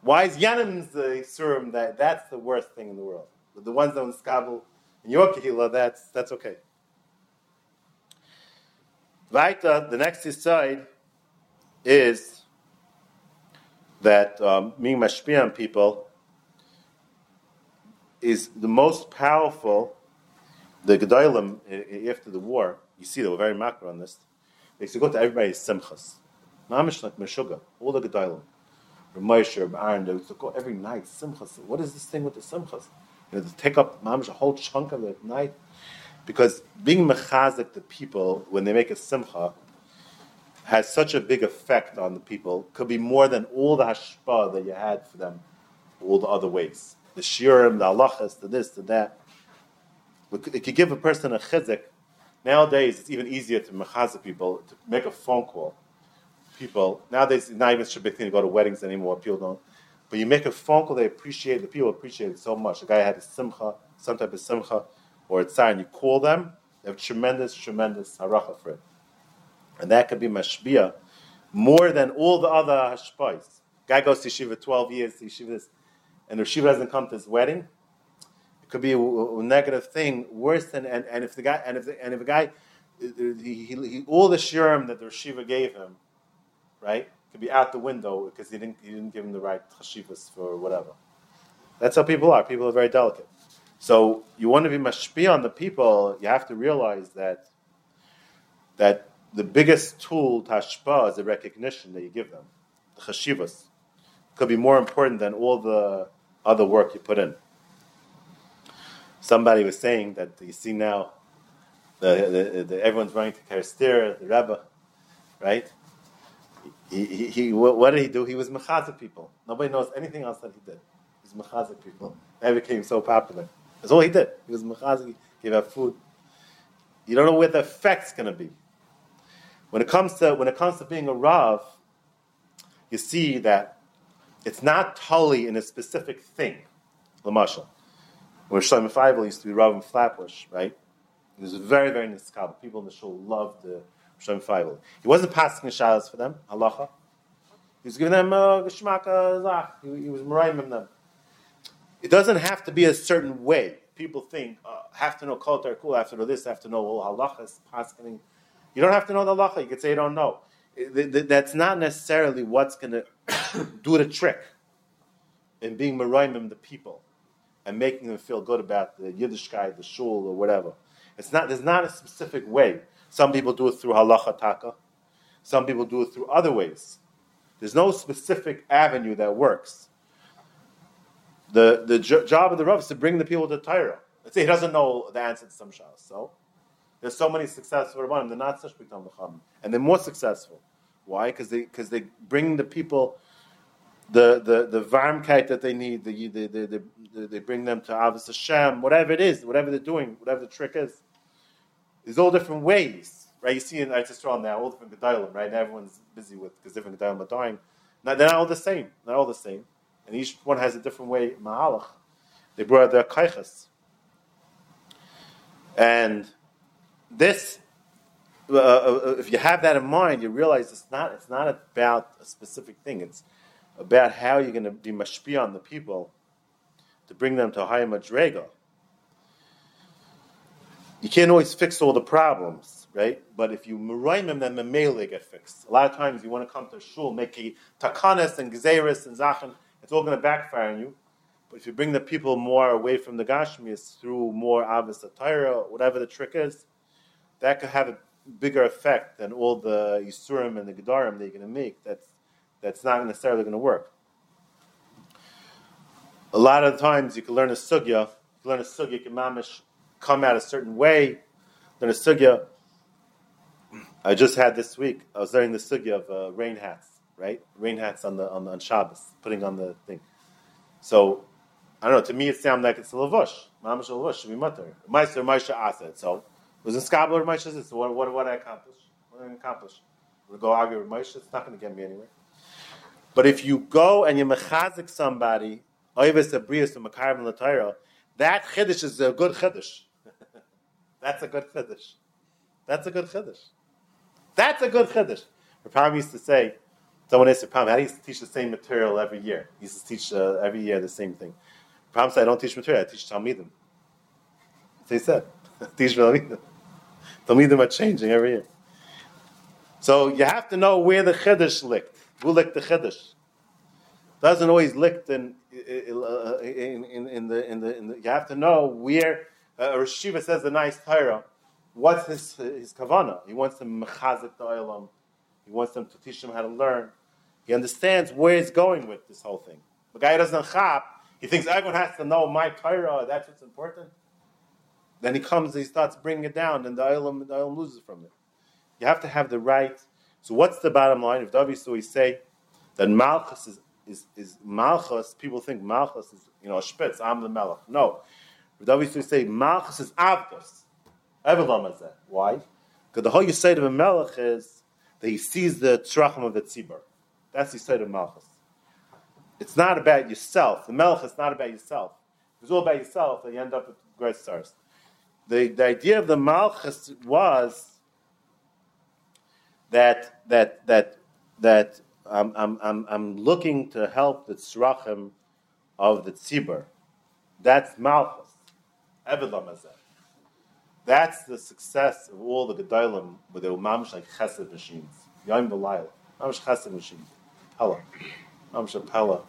[SPEAKER 1] Why is Yanim's the surim that that's the worst thing in the world? But the ones that are Niskabel in your Kehillah, that's, that's okay. Vaita, the next side is that um, being mashpia on people is the most powerful. The Gedolim after the war, you see they were very macro on this. They used to go to everybody's simchas, mamish like meshuga, all the Gedolim, Ramosher, Aaron. They used to go every night simchas. What is this thing with the simchas? You know, to take up mamish a whole chunk of the night, because being mechazik the people when they make a simcha has such a big effect on the people. Could be more than all the hashpa that you had for them, all the other ways. The shirim, the halachas, the this, the that. It could give a person a chizik. Nowadays, it's even easier to mechazik people to make a phone call. People nowadays, not even should be to go to weddings anymore. People don't. But you make a phone call, they appreciate the people appreciate it so much. A guy had a simcha, some type of simcha, or a and you call them, they have tremendous, tremendous haracha for it. And that could be mashbia more than all the other hashpais. Guy goes to Shiva 12 years, to Yeshiva, and the Shiva hasn't come to his wedding. It could be a, a negative thing, worse than, and, and if the guy, and if, the, and if a guy, he, he, he, all the shirim that the Shiva gave him, right, could be out the window because he didn't, he didn't give him the right chashivas for whatever. That's how people are. People are very delicate. So you want to be mashpi on the people, you have to realize that that the biggest tool tashpa is the recognition that you give them. The chashivas could be more important than all the other work you put in. Somebody was saying that you see now, the, the, the everyone's running to Kerestir, the Rebbe, right? He, he, he, what did he do? He was mechazik people. Nobody knows anything else that he did. He was mechazik people. That became so popular. That's all he did. He was mechazik, gave out food. You don't know where the effect's going to be. When it comes to when it comes to being a rav, you see that it's not totally in a specific thing. Lamashal, where Shlomo Feivel used to be rav Flatbush, right? He was very very niskab. People in the shul loved the Shlomo Feivel. He wasn't passing shalas for them, halacha. He was giving them uh, geshmaka zach. He, he was marayim them. It doesn't have to be a certain way. People think uh, have to know kol cool, have to know this, have to know all halachas, paskening. You don't have to know the halacha. You could say you don't know. That's not necessarily what's going to do the trick in being marayim the people and making them feel good about the Yiddishkeit, the shul, or whatever. It's not. There's not a specific way. Some people do it through halacha taka. Some people do it through other ways. There's no specific avenue that works. The the jo- job of the rav is to bring the people to Torah. Let's say he doesn't know the answer to some shahs. So there's so many successful rabbanim. They're not such big Talmud and they're more successful. Why? Because they because they bring the people the the the varmkeit that they need. The, the, the, the, the they bring them to Avos Hashem, whatever it is, whatever they're doing, whatever the trick is. There's all different ways, right? You see in Eretz Yisrael now, all different gedalim, right? And everyone's busy with because different gedalim are dying. Now, they're not all the same. Not all the same, and each one has a different way. Mahalach. They brought their kaichas, and this. Uh, uh, if you have that in mind, you realize it's not. It's not about a specific thing. It's about how you're going to be mashpia on the people to bring them to a higher madrega. You can't always fix all the problems, right? But if you meraim them, then memele they get fixed. A lot of times you want to come to shul, make a takanas and gezeris and zachan, it's all going to backfire on you. But if you bring the people more away from the gashmias through more atayra, whatever the trick is, that could have a bigger effect than all the yisurim and the gedarim that you're going to make. That's that's not necessarily going to work. A lot of times you can learn a sugya, you can learn a sugya, you can mamish come out a certain way, learn a sugya. I just had this week, I was learning the sugya of uh, rain hats, right? Rain hats on the on, on Shabbos, putting on the thing. So, I don't know, to me it sounds like it's a lavush. Mamish lavush, should be mutter. Meister, Moshe asked So, was in Skabler, Moshe what, what, what I accomplish? What I accomplish? I'm go argue with Moshe, it's not going to get me anywhere. But if you go and you mechazik somebody, oivis abrius and makarim l'tayra, that chiddush is a good chiddush. That's a good chiddush. That's a good chiddush. That's a good chiddush. Rapam used to say, someone asked Rapam, how do you teach the same material every year? He used to teach uh, every year the same thing. Rapam said, I don't teach material, I teach Talmidim. So he said, teach Talmidim. Talmidim are changing every year. So you have to know where the chiddush licked. Who licked the chiddush? Doesn't always lick in, in, in, in, the, in, the, in the. You have to know where uh, Rishiva says the nice Torah. What's his his kavana? He wants them mechazik the. He wants them to teach them how to learn. He understands where he's going with this whole thing. The guy doesn't chap. He thinks everyone has to know my Torah. That's what's important. Then he comes and he starts bringing it down, and the olam, the loses from it. You have to have the right. So what's the bottom line? If so we say that Malchus is, is, is Malchus, people think Malchus is, you know, spitz, I'm the Melech. No. If so we say Malchus is Avdos. Evelam is that. Why? Because the whole Yisayt of a Melech is that he sees the Tzrachim of the Tzibur. That's the Yisayt of Malchus. It's not about yourself. The Melech is not about yourself. If it's all about yourself, then you end up with great stars. The, the idea of the Malchus was that that that that I'm, I'm, I'm, I'm looking to help the tzrachim of the tzibur. That's malchus. That's the success of all the gedolim with the mamish like chesed machines. Yom v'layla. Mamish chesed machines. Pella. Mamish pella.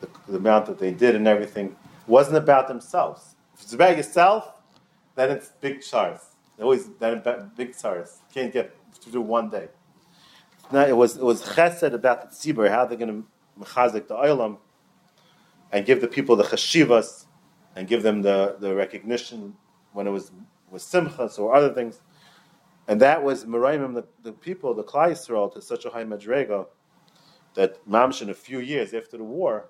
[SPEAKER 1] The, the amount that they did and everything wasn't about themselves. If it's about yourself, then it's big chars. Always then big chars. Can't get to do one day. No, it was it was chesed about the tzibur, how they're going to mechazik the olam, and give the people the chashivas, and give them the, the recognition when it was was simchas or other things, and that was meraimim the, the people the Klal Yisrael to such a high madrega that mamsh in a few years after the war,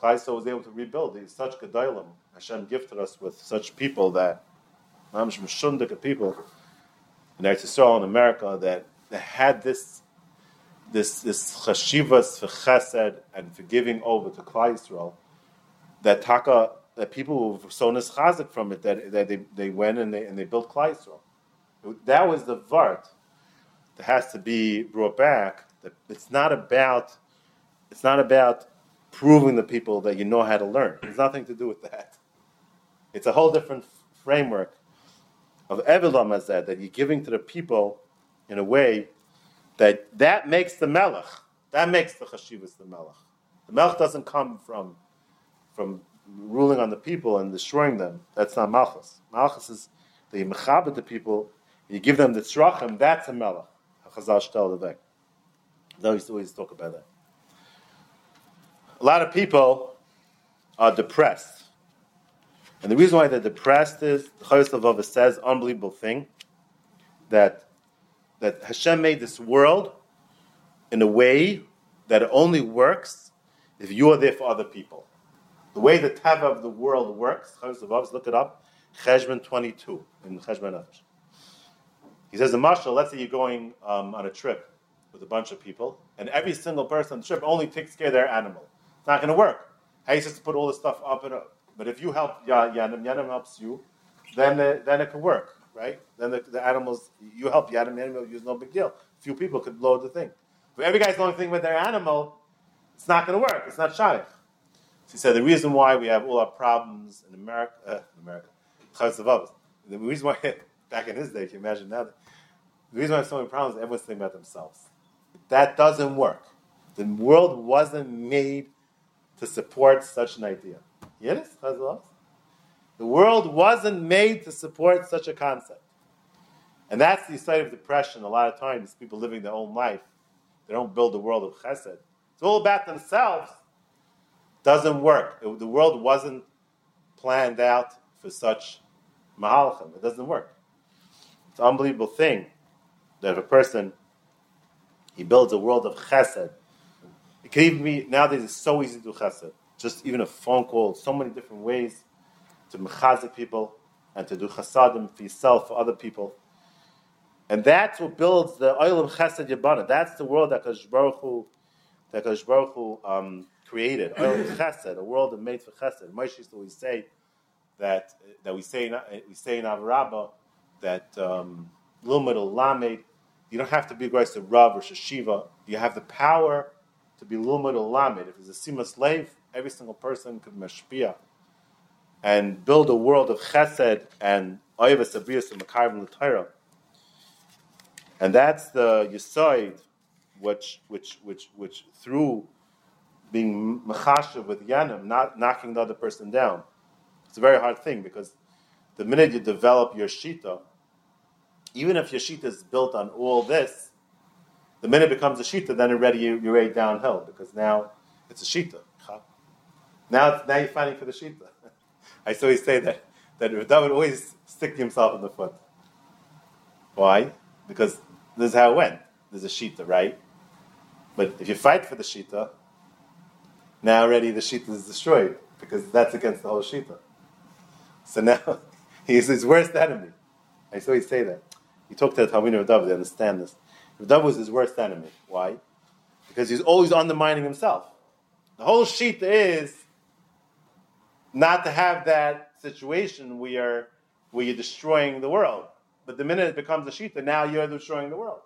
[SPEAKER 1] Klal Yisrael was able to rebuild. These such gedolim Hashem gifted us with such people that mamsh mishundik people in Yisrael in America that, had this this this chashivas for chesed and for giving over to Klal Yisrael, that taka that people were so nischazik from it that, that they, they went and they and they built Klal Yisrael. That was the vart that has to be brought back. That it's not about it's not about proving the people that you know how to learn. There's nothing to do with that. It's a whole different framework of Evilam as that, that you're giving to the people in a way that that makes the Melech, that makes the Chashivas the Melech. The Melech doesn't come from, from ruling on the people and destroying them. That's not Malchus. Malchus is the mechabit the people, you give them the tzrachim, that's a melech. HaChazal shtel levek. They used always talk about that. A lot of people are depressed. And the reason why they're depressed is, the says, unbelievable thing, that, that Hashem made this world in a way that it only works if you are there for other people. The way the tava of the world works, Levava, look it up, Cheshbon 22 in Cheshbon. He says, the marshal, let's say you're going um, on a trip with a bunch of people, and every single person on the trip only takes care of their animal. It's not going to work. How you supposed to put all this stuff up and up? But if you help Yanim, Yanim helps you, then uh, then it can work, right? Then the, the animals, you help Yanim, Yanim use no big deal. Few people could load the thing. But every guy's only thing with their animal, it's not going to work. It's not shaykh. So he said the reason why we have all our problems in America, uh, America, the reason why back in his day, can you imagine now? The reason why I have so many problems, everyone's thinking about themselves. That doesn't work. The world wasn't made to support such an idea. Yes, The world wasn't made to support such a concept. And that's the side of depression. A lot of times, people living their own life, they don't build a world of chesed. It's all about themselves. Doesn't work. It, the world wasn't planned out for such mahalchim. It doesn't work. It's an unbelievable thing that if a person he builds a world of chesed, it can even be nowadays it's so easy to do chesed. Just even a phone call, so many different ways to mechazik people and to do chasadim for yourself, for other people. And that's what builds the oil of chesed yabana. That's the world that Kadosh Baruch Hu, that Kadosh Baruch Hu, um, created. Oil of chesed, a world that made for chesed. Moshe used to always say that that we say in, we say in Avarabba that um, Lumad Lamed, you don't have to be a grace to Rav or Shashiva. You have the power to be Lumad Lamed. If it's a Sima slave, every single person could mashpia and build a world of chesed and oivas abrius and makarvim l'tayra. And that's the yisoid, which, which, which, which through being machashav with yanim, not knocking the other person down. It's a very hard thing because the minute you develop your shita, even if your shita is built on all this, the minute it becomes a shita, then already you, you're already downhill because now it's a shita. Now, now you're fighting for the shita. I saw you say that that Rav would always stick himself in the foot. Why? Because this is how it went. There's a shita, right? But if you fight for the shita, now already the shita is destroyed because that's against the whole shita. So now he's his worst enemy. I saw you say that. He talked to the Talmud of David, they understand this. David was his worst enemy. Why? Because he's always undermining himself. The whole shita is not to have that situation where you're, where you're destroying the world. But the minute it becomes a shita, now you're destroying the world.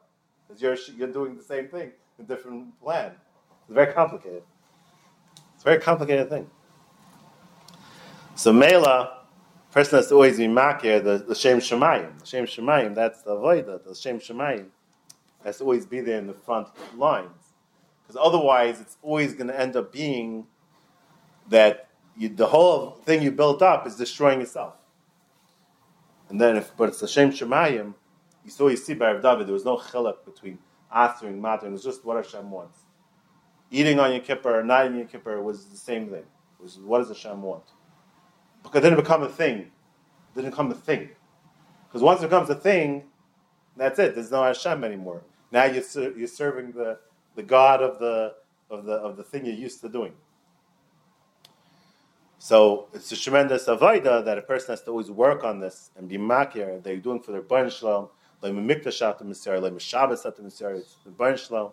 [SPEAKER 1] Because you're, you're doing the same thing, a different plan. It's very complicated. It's a very complicated thing. So Mela, person has to always be makir, the, the Shem Shemayim. The Shem Shemayim, that's the Avodah, the Shem Shemayim has to always be there in the front lines. Because otherwise, it's always going to end up being that you, the whole thing you built up is destroying itself. And then, if but it's the Shem Shemayim, you saw you see by Rav David, there was no chiluk between Aser and Matar, it was just what Hashem wants. Eating on your kippur or not eating your kippur was the same thing. It was what does Hashem want? Because then it become a thing. It didn't become a thing. Because once it becomes a thing, that's it. There's no Hashem anymore. Now you're, you're serving the, the God of the, of, the, of the thing you're used to doing. So it's a tremendous avoida that a person has to always work on this and be makir. They're doing for their burn shalom, at the burn shalom.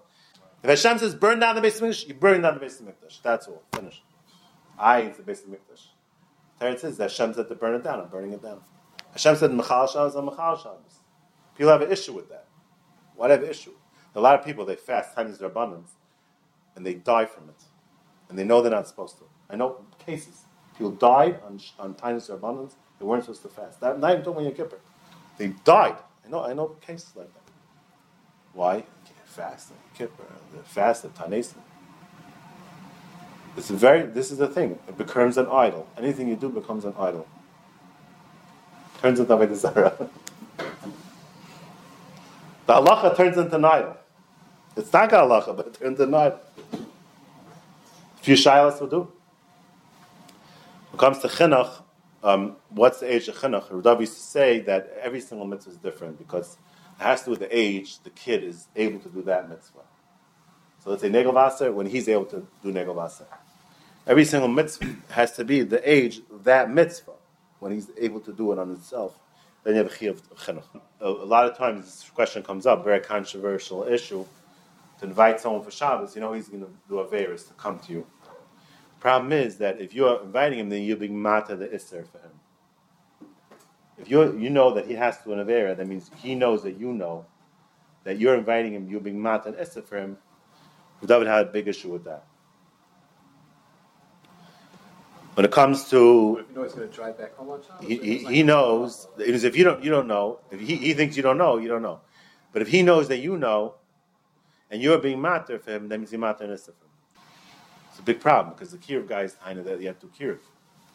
[SPEAKER 1] If Hashem says burn down the base mikdash, you burn down the base mikdash. That's all. Finished. I is the base mikdash. Terence says that Hashem said to burn it down. I'm burning it down. Hashem said mechal shabbos, I'm mechal shabbos. People have an issue with that. What have an issue? A lot of people they fast times their abundance, and they die from it, and they know they're not supposed to. I know cases People died on, on Tainus Abundance. They weren't supposed to fast. That, not even talking Yom Kippur. They died. I know, I know cases like that. Why? You can't fast on Kippur. The fast Tainus. It's very. This is the thing. It becomes an idol. Anything you do becomes an idol. turns into Avodah Zarah. The halacha turns into an idol. It's not halacha, but it turns into an idol. A few shilas will do. When it comes to chinuch, um, what's the age of chinuch? Radav used to say that every single mitzvah is different because it has to do with the age the kid is able to do that mitzvah. So let's say Negel Vaser, when he's able to do Negel Vaser. Every single mitzvah has to be the age that mitzvah, when he's able to do it on himself. Then you have a chiyuv chinuch. A, lot of times this question comes up, very controversial issue, to invite someone for Shabbos, you know he's going to do a virus to come to you. Problem is that if you're inviting him, then you're being mata the isser for him. If you you know that he has to an avera, that means he knows that you know that you're inviting him, you're being mata and isser for him. David had a big issue with that. When it comes to
[SPEAKER 4] You know he's going to drive back home on Shabbos?
[SPEAKER 1] he, he, he knows if you don't you don't know if he, he thinks you don't know you don't know but if he knows that you know and you're being matter for him that means you're matter for him it's a big problem because the kirov guy is tiny that you have to kirov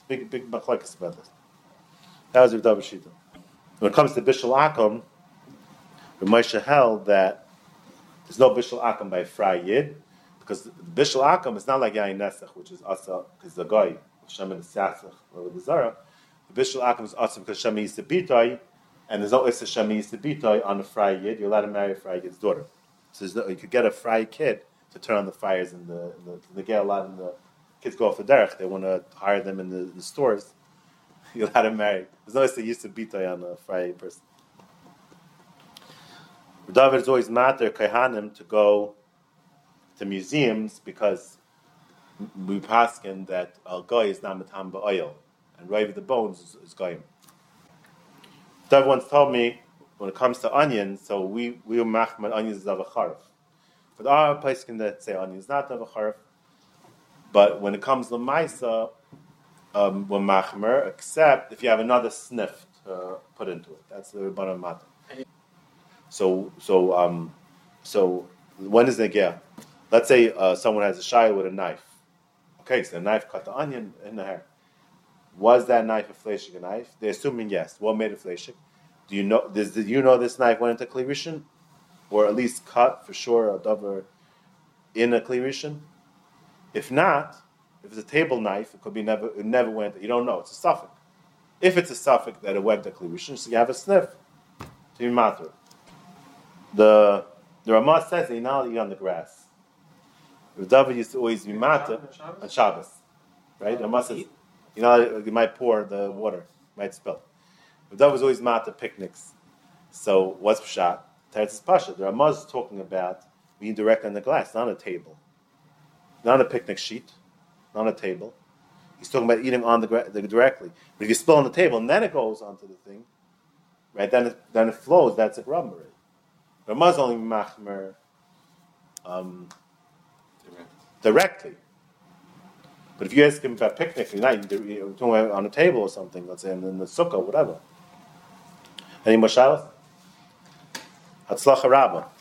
[SPEAKER 1] big big machlekes about this that was Rav Shita when it comes to Bishul Akum Ramosha held that there's no Bishul Akum by Fry Yid because Bishul Akum is not like Yain Nesach which is Asa because the guy Shem and the Sasach or the Zara the Bishul Akum is awesome because Shem is the and there's no Issa Shem is the on a fry yid. You're allowed to marry a fry yid's daughter. So you could get a fry kid to turn on the fires and the, the they get a lot in the kids go off the derech. They want to hire them in the, the stores. You're allowed to marry. There's no Issa used to Bitoy on a Friday person. David is always matter kaihanim to go to museums because we paskin that al goy is not matam oil and right the bones is, is goyim. Dov once told me when it comes to onions, so we we machman onions is of a charf. But our place can that say onions not of a charf. But when it comes to maisa, um, we're machmer, except if you have another sniff put into it. That's the rabbanon matter. So so um so when is the yeah? Let's say uh, someone has a shy with a knife. Okay, so the knife cut the onion in the hair. Was that knife a fleshig knife? They're assuming yes. What made it fleshig? Do you know? Does, did you know this knife went into klirishin, or at least cut for sure a dover in a klirishin? If not, if it's a table knife, it could be never. It never went. You don't know. It's a suffix. If it's a suffix that it went to klirishin, so you have a sniff to be matter. The the Ramah says that allowed to eat on the grass. Rav David used to always be matter on Shabbos, right? Ramah says you know, you might pour the water, might spill. But that was always mat picnics. So what's pshat? Teretz pasha. The Ramah is talking about being direct on the glass, not on a table, not on a picnic sheet, not on a table. He's talking about eating on the, the directly. But if you spill on the table and then it goes onto the thing, right? Then it, then it flows. That's a grummer. Ramah's only machmer um, directly. But if you ask him about picnic, you're not you're talking about on a table or something, let's say, in the sukkah, whatever. Any more shalos? Hatzlacha Rabbah.